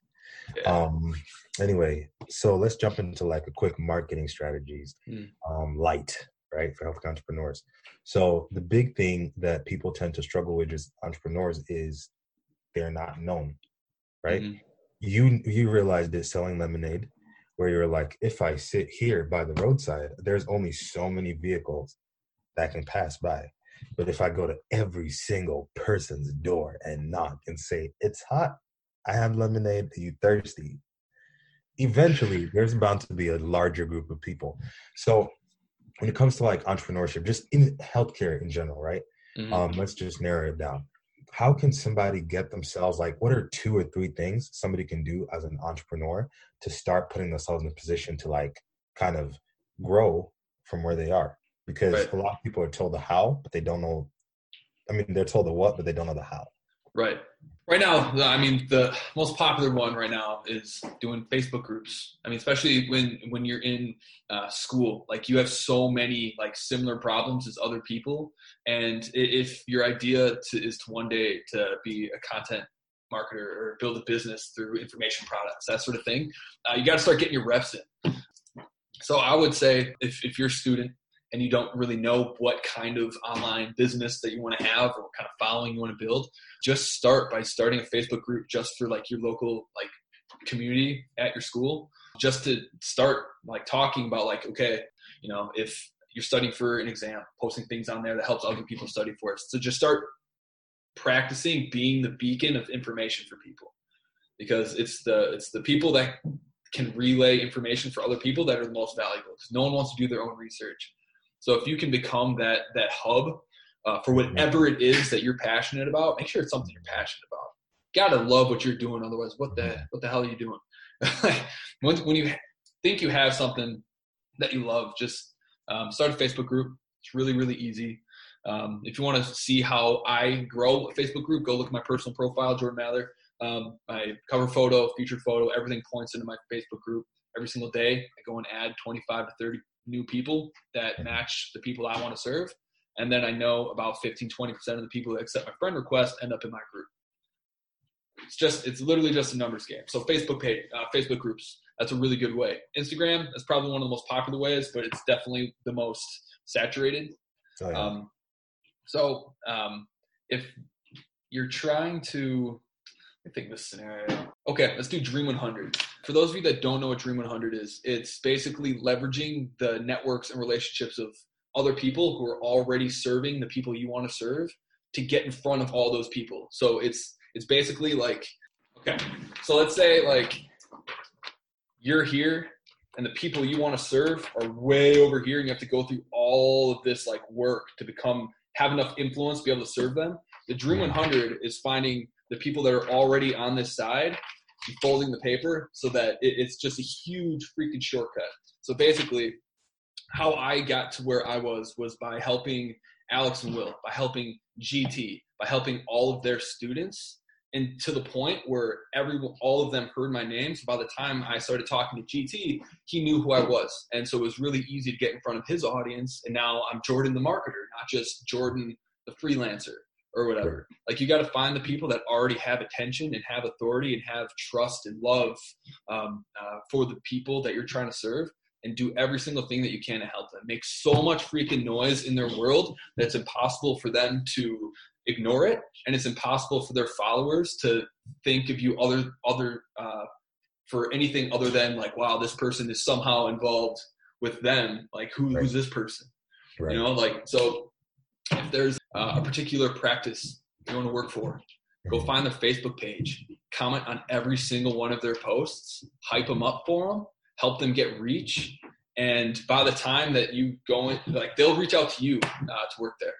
Yeah. um anyway so let's jump into like a quick marketing strategies Hmm. um light right for health entrepreneurs so the big thing that people tend to struggle with as entrepreneurs is they're not known right Mhm. you you realized it selling lemonade where you're like if i sit here by the roadside there's only so many vehicles that can pass by. But if i go to every single person's door and knock and say it's hot. I have lemonade. Are you thirsty? Eventually there's bound to be a larger group of people. So when it comes to like entrepreneurship just in healthcare in general right? Mhm. um, let's just narrow it down. How can somebody get themselves like what are two or three things somebody can do as an entrepreneur to start putting themselves in a position to like kind of grow from where they are? Because Right. a lot of people are told the how, but they don't know. I mean, they're told the what, but they don't know the how. Right. Right now, I mean, the most popular one right now is doing Facebook groups. I mean, especially when when you're in uh, school, like you have so many like similar problems as other people, and if your idea to, is to one day to be a content marketer or build a business through information products, that sort of thing, uh, you got to start getting your reps in. So I would say if if you're a student and you don't really know what kind of online business that you want to have or what kind of following you want to build, just start by starting a Facebook group just for like your local like community at your school, just to start like talking about like okay, you know, if you're studying for an exam, posting things on there that helps other people study for it. So just start practicing being the beacon of information for people because it's the it's the people that can relay information for other people that are the most valuable because no one wants to do their own research so if you can become that that hub uh, for whatever it is that you're passionate about make sure it's something you're passionate about. You gotta love what you're doing otherwise what the what the hell are you doing? When, when you think you have something that you love just um, start a facebook group. It's really really easy. Um, if you want to see how i grow a facebook group go look at my personal profile jordan mather. Um, my cover photo featured photo everything points into my facebook group. Every single day i go and add 25 to 30 new people that match the people i want to serve and then i know about 15 20% of the people that accept my friend request end up in my group it's just it's literally just a numbers game so facebook page uh, facebook groups that's a really good way instagram is probably one of the most popular ways but it's definitely the most saturated So, yeah. um, so um, if you're trying to, I think this scenario. Okay, let's do Dream 100. For those of you that don't know what Dream 100 is, it's basically leveraging the networks and relationships of other people who are already serving the people you want to serve to get in front of all those people. So it's it's basically like okay, so let's say like you're here and the people you want to serve are way over here and you have to go through all of this like work to become have enough influence to be able to serve them the dream 100 is finding the people that are already on this side folding the paper so that it, it's just a huge freaking shortcut so basically how i got to where i was was by helping alex and will by helping gt by helping all of their students and to the point where everyone, all of them heard my name. So by the time I started talking to GT, he knew who I was, and so it was really easy to get in front of his audience. And now I'm Jordan the marketer, not just Jordan the freelancer or whatever. Like you got to find the people that already have attention and have authority and have trust and love um, uh, for the people that you're trying to serve, and do every single thing that you can to help them. Make so much freaking noise in their world that it's impossible for them to ignore it, and it's impossible for their followers to think of you other other uh, for anything other than like, wow, this person is somehow involved with them. Like, who, Right. who's this person? Right. You know, like so. If there's uh, a particular practice you want to work for, go find their Facebook page, comment on every single one of their posts, hype them up for them, help them get reach, and by the time that you go in, like they'll reach out to you uh, to work there.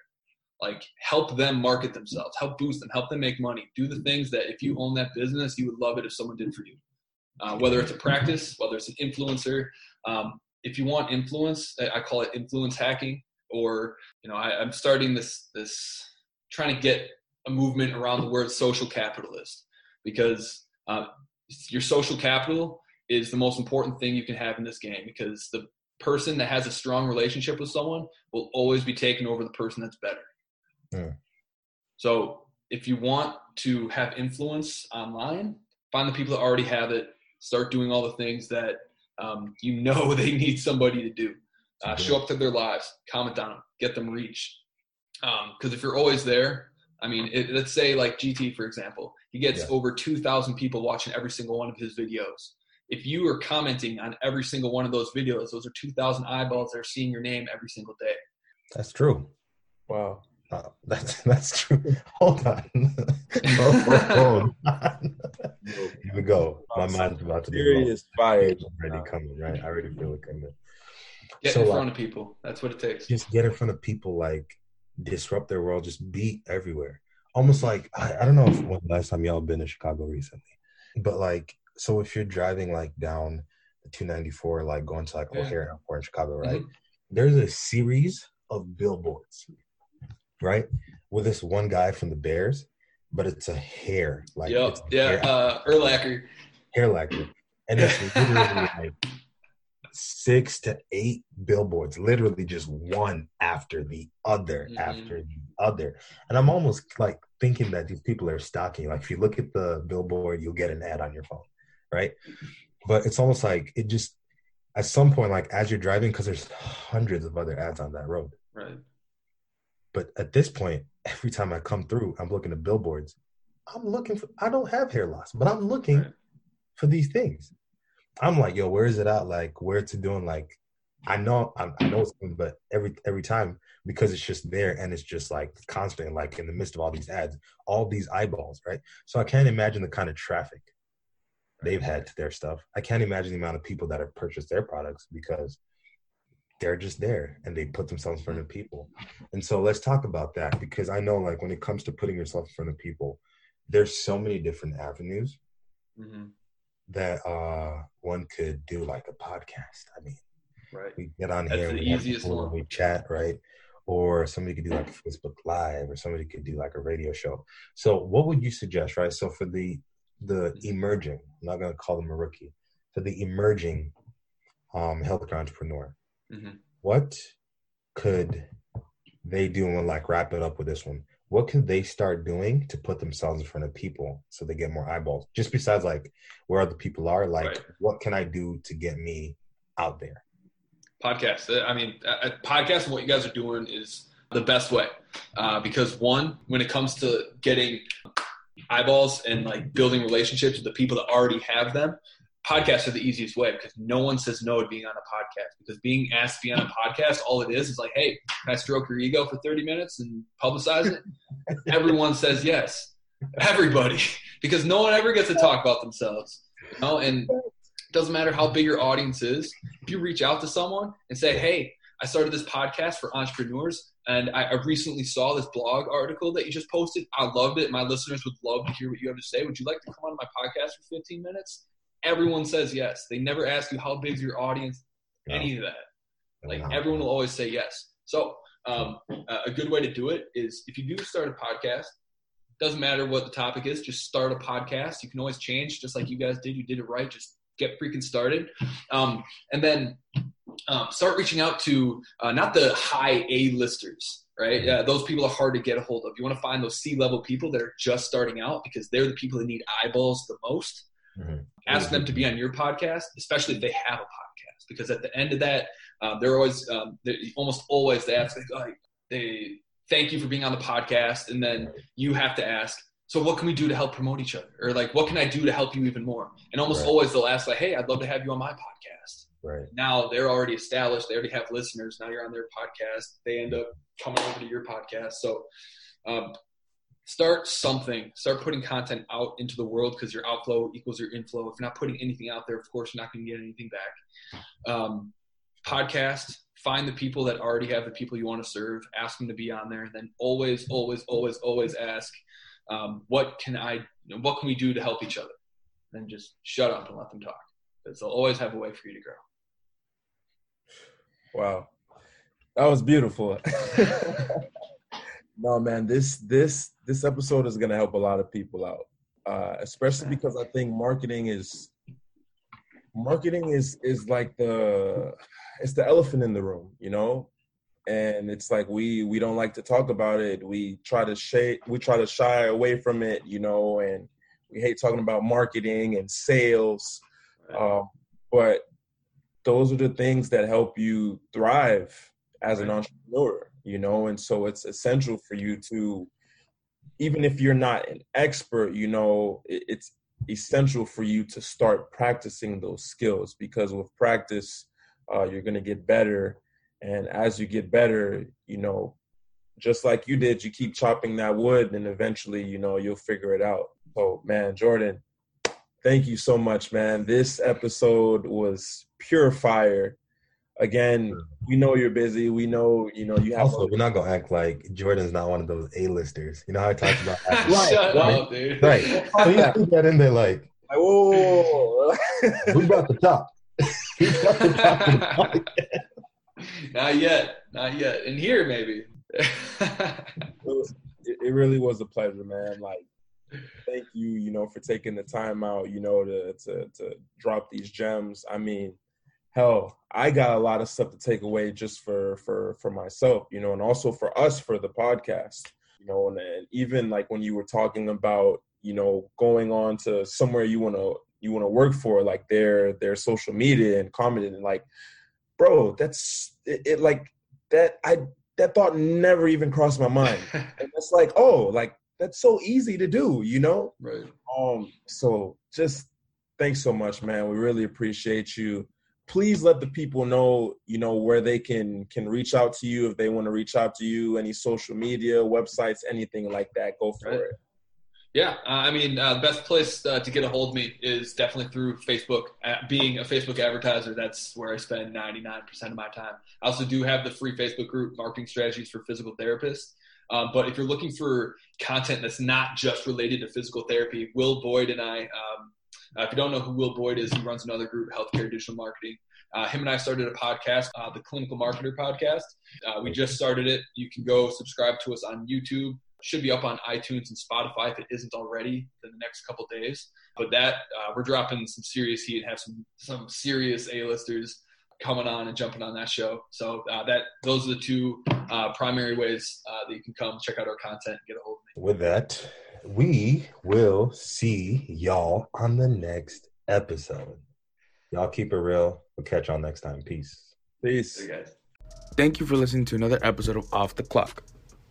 Like help them market themselves, help boost them, help them make money. Do the things that if you own that business, you would love it if someone did for you. Uh, whether it's a practice, whether it's an influencer. Um, if you want influence, I call it influence hacking. Or you know, I, I'm starting this this trying to get a movement around the word social capitalist because uh, your social capital is the most important thing you can have in this game because the person that has a strong relationship with someone will always be taking over the person that's better. Hmm. So if you want to have influence online, find the people that already have it. Start doing all the things that um, you know they need somebody to do. Uh, show up to their lives, comment on them, get them reach. Because if you're always there, I mean, it, let's say like GT for example, he gets Yeah. over 2,000 people watching every single one of his videos. If you are commenting on every single one of those videos, those are 2,000 eyeballs that are seeing your name every single day. That's true. Wow. Uh, that's that's true. Hold on. Hold on. Here we go. My mind's about to be blown. Serious fire. Already coming, right? I already feel it coming. Get So, in like- front of people. That's what it takes. Just get in front of people, like disrupt their world. Just be everywhere. Almost like I, I don't know if when last time y'all been to Chicago recently, but like so if you're driving like down the 294, like going to like Yeah. O'Hare Airport in Chicago, right? Mhm. There's a series of billboards, right? With this one guy from the Bears, but it's a hair, like Yep. Yeah. hair, Uh, Urlacher. hair lacquer, and it's literally like six to eight billboards, literally just one after the other Mhm. after the other. And I'm almost like thinking that these people are stalking. Like if you look at the billboard, you'll get an ad on your phone, right? But it's almost like it just at some point, like as you're driving, because there's hundreds of other ads on that road. Right. But at this point, every time I come through, I'm looking at billboards. I'm looking for. I don't have hair loss, but I'm looking Right. for these things. I'm like, yo, where is it at? Like, where it's doing? Like, I know, I, I know it's, but every every time because it's just there and it's just like constant, like in the midst of all these ads, all these eyeballs, right? So I can't imagine the kind of traffic they've had to their stuff. I can't imagine the amount of people that have purchased their products because they're just there and they put themselves in front of people. And so let's talk about that because I know, like, when it comes to putting yourself in front of people, there's so many different avenues hmm that uh one could do like a podcast. I mean, Right. we get on That's here, the we, easiest one. and we chat, right? Or somebody could do like a Facebook Live, or somebody could do like a radio show. So, what would you suggest, right? So, for the the emerging, I'm not going to call them a rookie, for the emerging um, healthcare entrepreneur, hmm what could they do? And we'll like wrap it up with this one. What can they start doing to put themselves in front of people so they get more eyeballs? Just besides like where other people are, like Right. what can I do to get me out there? podcast. Uh, I mean, a a podcast and what you guys are doing is the best way uh, because one, when it comes to getting eyeballs and like building relationships with the people that already have them, podcasts are the easiest way because no one says no to being on a podcast. Because being asked to be on a podcast, all it is is like, hey, can I stroke your ego for 30 minutes and publicize it? Everyone says yes. Everybody, because no one ever gets to talk about themselves. You know, and it doesn't matter how big your audience is. If you reach out to someone and say, "Hey, I started this podcast for entrepreneurs, and I, I recently saw this blog article that you just posted. I loved it. My listeners would love to hear what you have to say. Would you like to come on my podcast for 15 minutes?" Everyone says yes. They never ask you how big's your audience, any of that. Like everyone will always say yes. So um, a a good way to do it is if you do start a podcast, Doesn't matter what the topic is, just start a podcast. You can always change, just like you guys did. You did it right. Just get freaking started. Um, and then um, start reaching out to uh, not the high A listers, right? Uh, those people are hard to get a hold of. You want to find those C level people that are just starting out because they're the people that need eyeballs the most. Mm-hmm. Ask them to be on your podcast, especially if they have a podcast, because at the end of that, um, they're always um, they're almost always they ask like, oh, they thank you for being on the podcast, and then you have to ask, so what can we do to help promote each other, or like what can I do to help you even more? And almost right. always they'll ask like, hey, I'd love to have you on my podcast. Right. Now they're already established. They already have listeners. Now you're on their podcast. They end up coming over to your podcast. So um, start something. Start putting content out into the world because your outflow equals your inflow. If you're not putting anything out there, of course, you're not going to get anything back. Um, podcast. Find the people that already have the people you want to serve. Ask them to be on there. And then always, always, always, always ask, um, what can I, you know, what can we do to help each other? And just shut up and let them talk because they'll always have a way for you to grow. Wow, that was beautiful. no, man, this this this episode is gonna help a lot of people out, uh, especially because I think marketing is marketing is is like the it's the elephant in the room, you know. And it's like we we don't like to talk about it. We try to shy we try to shy away from it, you know, and we hate talking about marketing and sales. Um, but those are the things that help you thrive as an entrepreneur you know and so it's essential for you to even if you're not an expert you know it's essential for you to start practicing those skills because with practice uh, you're going to get better. And as you get better you know just like you did you keep chopping that wood and eventually you know you'll figure it out. So man jordan thank you so much man. This episode was pure fire. Again, we know you're busy. We know, you know, you have. Also, we're not gonna act like Jordan's not one of those A-listers. You know how I talked about. right, Shut right, up, dude. Right. So you put that in there, like, whoa, who brought the top? Who brought the top? not yet, not yet. In here, maybe. it, it really was a pleasure, man. Like thank you, you know, for taking the time out, you know, to to to drop these gems. I mean, hell, I got a lot of stuff to take away just for for for myself, you know, and also for us for the podcast, you know, and, and even like when you were talking about, you know, going on to somewhere you want to you want to work for, like their their social media and commenting, and like, bro, that's it, it like that I that thought never even crossed my mind. and it's like, oh, like that's so easy to do, you know? Right. Um, so just thanks so much, man. We really appreciate you. Please let the people know, you know, where they can can reach out to you if they want to reach out to you, any social media, websites, anything like that. Go for right. it. Yeah, uh, I mean, uh, the best place uh, to get a hold of me is definitely through Facebook. Uh, being a Facebook advertiser, that's where I spend 99% of my time. I also do have the free Facebook group, Marketing Strategies for Physical Therapists. Um, but if you're looking for content that's not just related to physical therapy, Will Boyd and I, um, uh, if you don't know who Will Boyd is, he runs another group, Healthcare Digital Marketing. Uh, him and I started a podcast, uh, the Clinical Marketer Podcast. Uh, we just started it. You can go subscribe to us on YouTube. Should be up on iTunes and Spotify if it isn't already in the next couple days. But that uh, we're dropping some serious heat and have some some serious A-listers coming on and jumping on that show. So uh, that those are the two uh, primary ways uh, that you can come check out our content and get a hold of me. With that, we will see y'all on the next episode. Y'all keep it real. We'll catch y'all next time. Peace. Peace. Thank you for listening to another episode of Off the Clock.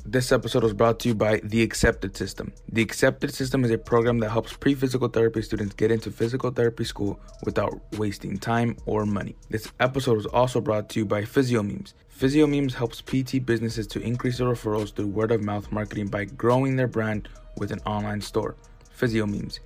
This episode was brought to you by The Accepted System. The Accepted System is a program that helps pre physical therapy students get into physical therapy school without wasting time or money. This episode was also brought to you by PhysioMemes. PhysioMemes helps PT businesses to increase their referrals through word of mouth marketing by growing their brand with an online store. Physio PhysioMemes.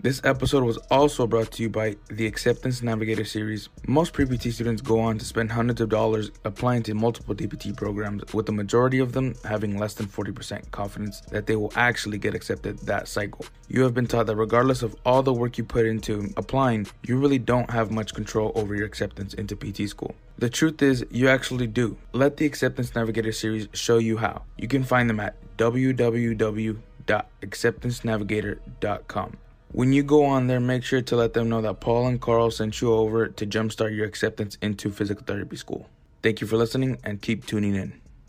This episode was also brought to you by the Acceptance Navigator series. Most pre-PT students go on to spend hundreds of dollars applying to multiple DPT programs, with the majority of them having less than 40% confidence that they will actually get accepted that cycle. You have been taught that regardless of all the work you put into applying, you really don't have much control over your acceptance into PT school. The truth is, you actually do. Let the Acceptance Navigator series show you how. You can find them at www www.acceptancenavigator.com. When you go on there, make sure to let them know that Paul and Carl sent you over to jumpstart your acceptance into physical therapy school. Thank you for listening and keep tuning in.